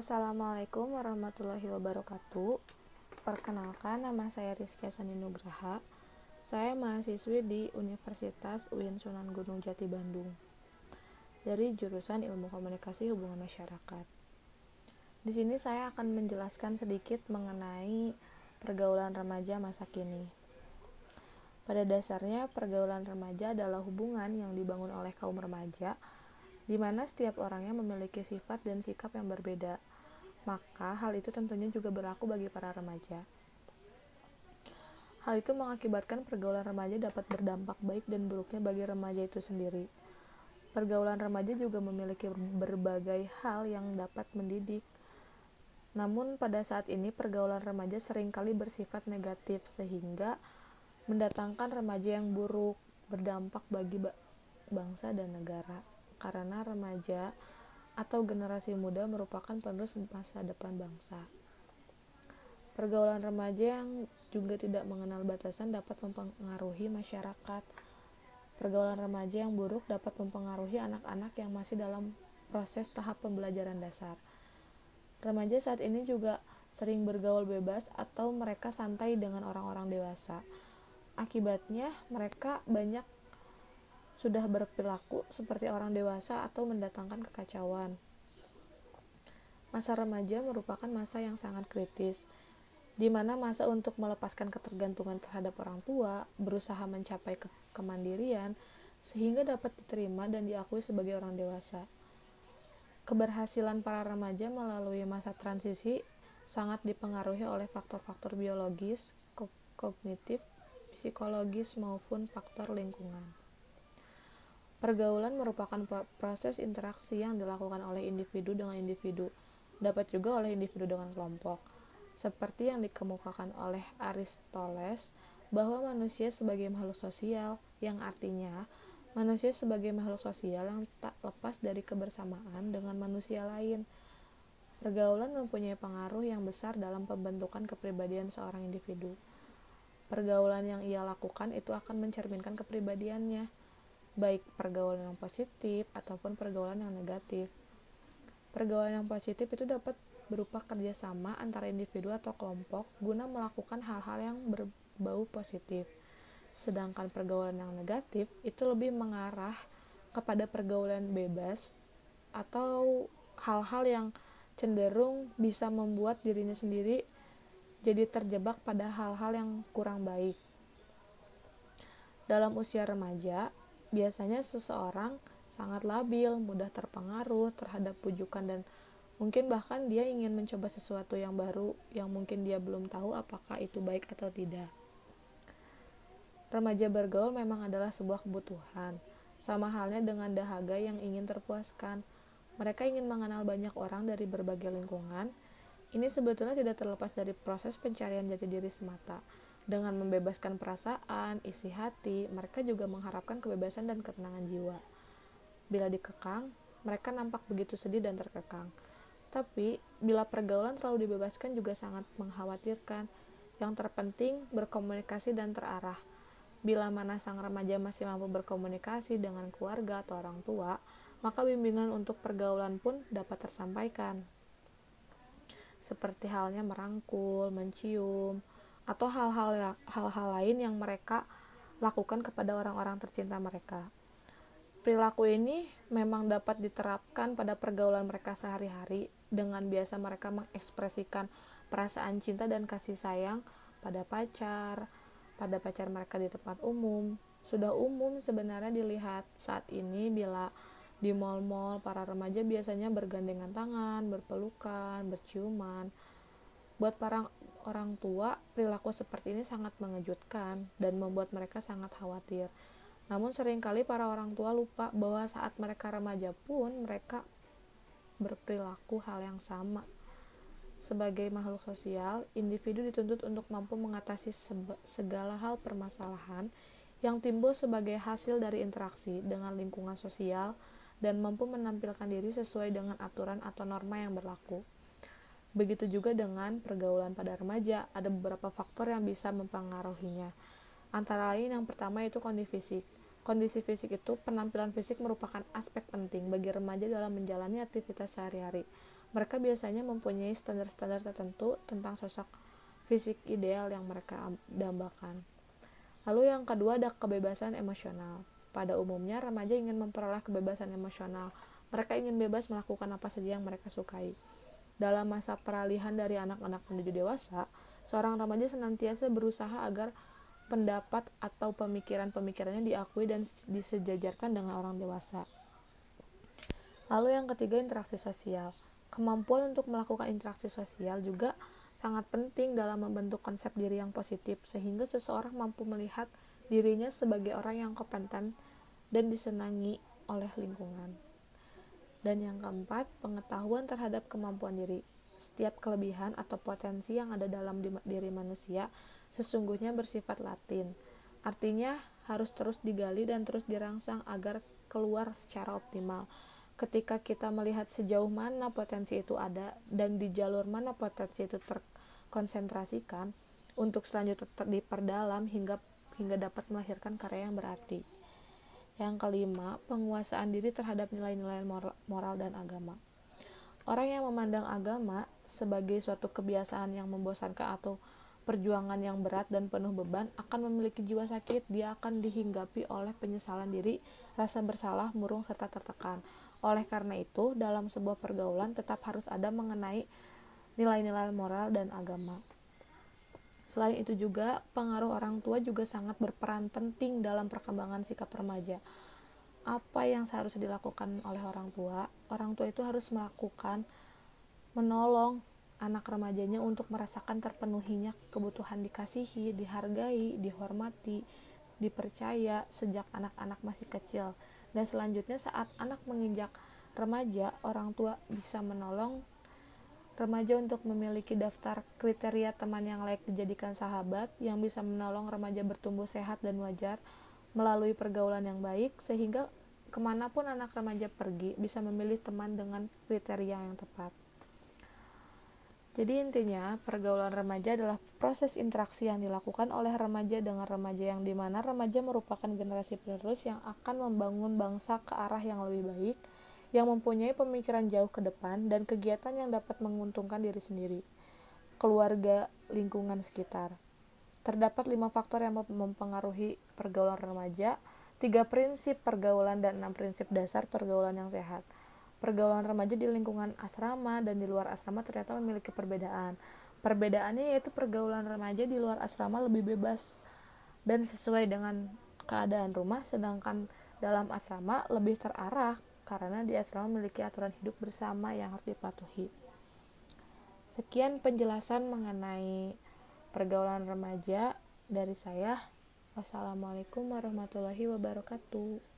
Assalamualaikum warahmatullahi wabarakatuh. Perkenalkan, nama saya Rizky Sani Nugraha. Saya mahasiswi di Universitas UIN Sunan Gunung Jati Bandung dari jurusan Ilmu Komunikasi Hubungan Masyarakat. Di sini saya akan menjelaskan sedikit mengenai pergaulan remaja masa kini. Pada dasarnya, pergaulan remaja adalah hubungan yang dibangun oleh kaum remaja di mana setiap orangnya memiliki sifat dan sikap yang berbeda. Maka hal itu tentunya juga berlaku bagi para remaja. Hal itu mengakibatkan pergaulan remaja dapat berdampak baik dan buruknya bagi remaja itu sendiri. Pergaulan remaja juga memiliki berbagai hal yang dapat mendidik. Namun pada saat ini pergaulan remaja sering kali bersifat negatif sehingga mendatangkan remaja yang buruk, berdampak bagi bangsa dan negara karena remaja atau generasi muda merupakan penerus masa depan bangsa. Pergaulan remaja yang juga tidak mengenal batasan dapat mempengaruhi masyarakat. Pergaulan remaja yang buruk dapat mempengaruhi anak-anak yang masih dalam proses tahap pembelajaran dasar. Remaja saat ini juga sering bergaul bebas atau mereka santai dengan orang-orang dewasa. Akibatnya, mereka banyak sudah berperilaku seperti orang dewasa atau mendatangkan kekacauan. Masa remaja merupakan masa yang sangat kritis, di mana masa untuk melepaskan ketergantungan terhadap orang tua, berusaha mencapai ke kemandirian, sehingga dapat diterima dan diakui sebagai orang dewasa. Keberhasilan para remaja melalui masa transisi sangat dipengaruhi oleh faktor-faktor biologis, kognitif, psikologis, maupun faktor lingkungan. Pergaulan merupakan proses interaksi yang dilakukan oleh individu dengan individu, dapat juga oleh individu dengan kelompok. Seperti yang dikemukakan oleh Aristoteles, bahwa manusia sebagai makhluk sosial, yang artinya manusia sebagai makhluk sosial yang tak lepas dari kebersamaan dengan manusia lain. Pergaulan mempunyai pengaruh yang besar dalam pembentukan kepribadian seorang individu. Pergaulan yang ia lakukan itu akan mencerminkan kepribadiannya baik pergaulan yang positif ataupun pergaulan yang negatif. Pergaulan yang positif itu dapat berupa kerjasama antara individu atau kelompok guna melakukan hal-hal yang berbau positif. Sedangkan pergaulan yang negatif itu lebih mengarah kepada pergaulan bebas atau hal-hal yang cenderung bisa membuat dirinya sendiri jadi terjebak pada hal-hal yang kurang baik. Dalam usia remaja, biasanya seseorang sangat labil, mudah terpengaruh terhadap pujukan dan mungkin bahkan dia ingin mencoba sesuatu yang baru yang mungkin dia belum tahu apakah itu baik atau tidak. Remaja bergaul memang adalah sebuah kebutuhan, sama halnya dengan dahaga yang ingin terpuaskan. Mereka ingin mengenal banyak orang dari berbagai lingkungan. Ini sebetulnya tidak terlepas dari proses pencarian jati diri semata dengan membebaskan perasaan, isi hati, mereka juga mengharapkan kebebasan dan ketenangan jiwa. Bila dikekang, mereka nampak begitu sedih dan terkekang. Tapi, bila pergaulan terlalu dibebaskan juga sangat mengkhawatirkan. Yang terpenting, berkomunikasi dan terarah. Bila mana sang remaja masih mampu berkomunikasi dengan keluarga atau orang tua, maka bimbingan untuk pergaulan pun dapat tersampaikan. Seperti halnya merangkul, mencium, atau hal-hal ya, hal-hal lain yang mereka lakukan kepada orang-orang tercinta mereka. Perilaku ini memang dapat diterapkan pada pergaulan mereka sehari-hari dengan biasa mereka mengekspresikan perasaan cinta dan kasih sayang pada pacar, pada pacar mereka di tempat umum. Sudah umum sebenarnya dilihat saat ini bila di mal-mal para remaja biasanya bergandengan tangan, berpelukan, berciuman. Buat para orang tua, perilaku seperti ini sangat mengejutkan dan membuat mereka sangat khawatir. Namun sering kali para orang tua lupa bahwa saat mereka remaja pun mereka berperilaku hal yang sama. Sebagai makhluk sosial, individu dituntut untuk mampu mengatasi segala hal permasalahan yang timbul sebagai hasil dari interaksi dengan lingkungan sosial dan mampu menampilkan diri sesuai dengan aturan atau norma yang berlaku. Begitu juga dengan pergaulan pada remaja, ada beberapa faktor yang bisa mempengaruhinya. Antara lain yang pertama itu kondisi fisik. Kondisi fisik itu penampilan fisik merupakan aspek penting bagi remaja dalam menjalani aktivitas sehari-hari. Mereka biasanya mempunyai standar-standar tertentu tentang sosok fisik ideal yang mereka dambakan. Lalu yang kedua ada kebebasan emosional. Pada umumnya remaja ingin memperoleh kebebasan emosional. Mereka ingin bebas melakukan apa saja yang mereka sukai. Dalam masa peralihan dari anak-anak menuju dewasa, seorang remaja senantiasa berusaha agar pendapat atau pemikiran-pemikirannya diakui dan disejajarkan dengan orang dewasa. Lalu yang ketiga interaksi sosial. Kemampuan untuk melakukan interaksi sosial juga sangat penting dalam membentuk konsep diri yang positif sehingga seseorang mampu melihat dirinya sebagai orang yang kompeten dan disenangi oleh lingkungan. Dan yang keempat, pengetahuan terhadap kemampuan diri. Setiap kelebihan atau potensi yang ada dalam diri manusia sesungguhnya bersifat latin. Artinya harus terus digali dan terus dirangsang agar keluar secara optimal ketika kita melihat sejauh mana potensi itu ada dan di jalur mana potensi itu terkonsentrasikan untuk selanjutnya diperdalam hingga hingga dapat melahirkan karya yang berarti. Yang kelima, penguasaan diri terhadap nilai-nilai moral dan agama. Orang yang memandang agama sebagai suatu kebiasaan yang membosankan atau perjuangan yang berat dan penuh beban akan memiliki jiwa sakit, dia akan dihinggapi oleh penyesalan diri, rasa bersalah, murung, serta tertekan. Oleh karena itu, dalam sebuah pergaulan tetap harus ada mengenai nilai-nilai moral dan agama. Selain itu juga, pengaruh orang tua juga sangat berperan penting dalam perkembangan sikap remaja. Apa yang seharusnya dilakukan oleh orang tua? Orang tua itu harus melakukan menolong anak remajanya untuk merasakan terpenuhinya kebutuhan dikasihi, dihargai, dihormati, dipercaya sejak anak-anak masih kecil dan selanjutnya saat anak menginjak remaja, orang tua bisa menolong remaja untuk memiliki daftar kriteria teman yang layak dijadikan sahabat yang bisa menolong remaja bertumbuh sehat dan wajar melalui pergaulan yang baik sehingga ke mana pun anak remaja pergi bisa memilih teman dengan kriteria yang tepat. Jadi intinya, pergaulan remaja adalah proses interaksi yang dilakukan oleh remaja dengan remaja yang di mana remaja merupakan generasi penerus yang akan membangun bangsa ke arah yang lebih baik, yang mempunyai pemikiran jauh ke depan, dan kegiatan yang dapat menguntungkan diri sendiri, keluarga, lingkungan sekitar. Terdapat lima faktor yang mempengaruhi pergaulan remaja, tiga prinsip pergaulan dan enam prinsip dasar pergaulan yang sehat – Pergaulan remaja di lingkungan asrama dan di luar asrama ternyata memiliki perbedaan. Perbedaannya yaitu pergaulan remaja di luar asrama lebih bebas dan sesuai dengan keadaan rumah, sedangkan dalam asrama lebih terarah karena di asrama memiliki aturan hidup bersama yang harus dipatuhi. Sekian penjelasan mengenai pergaulan remaja dari saya. Wassalamualaikum warahmatullahi wabarakatuh.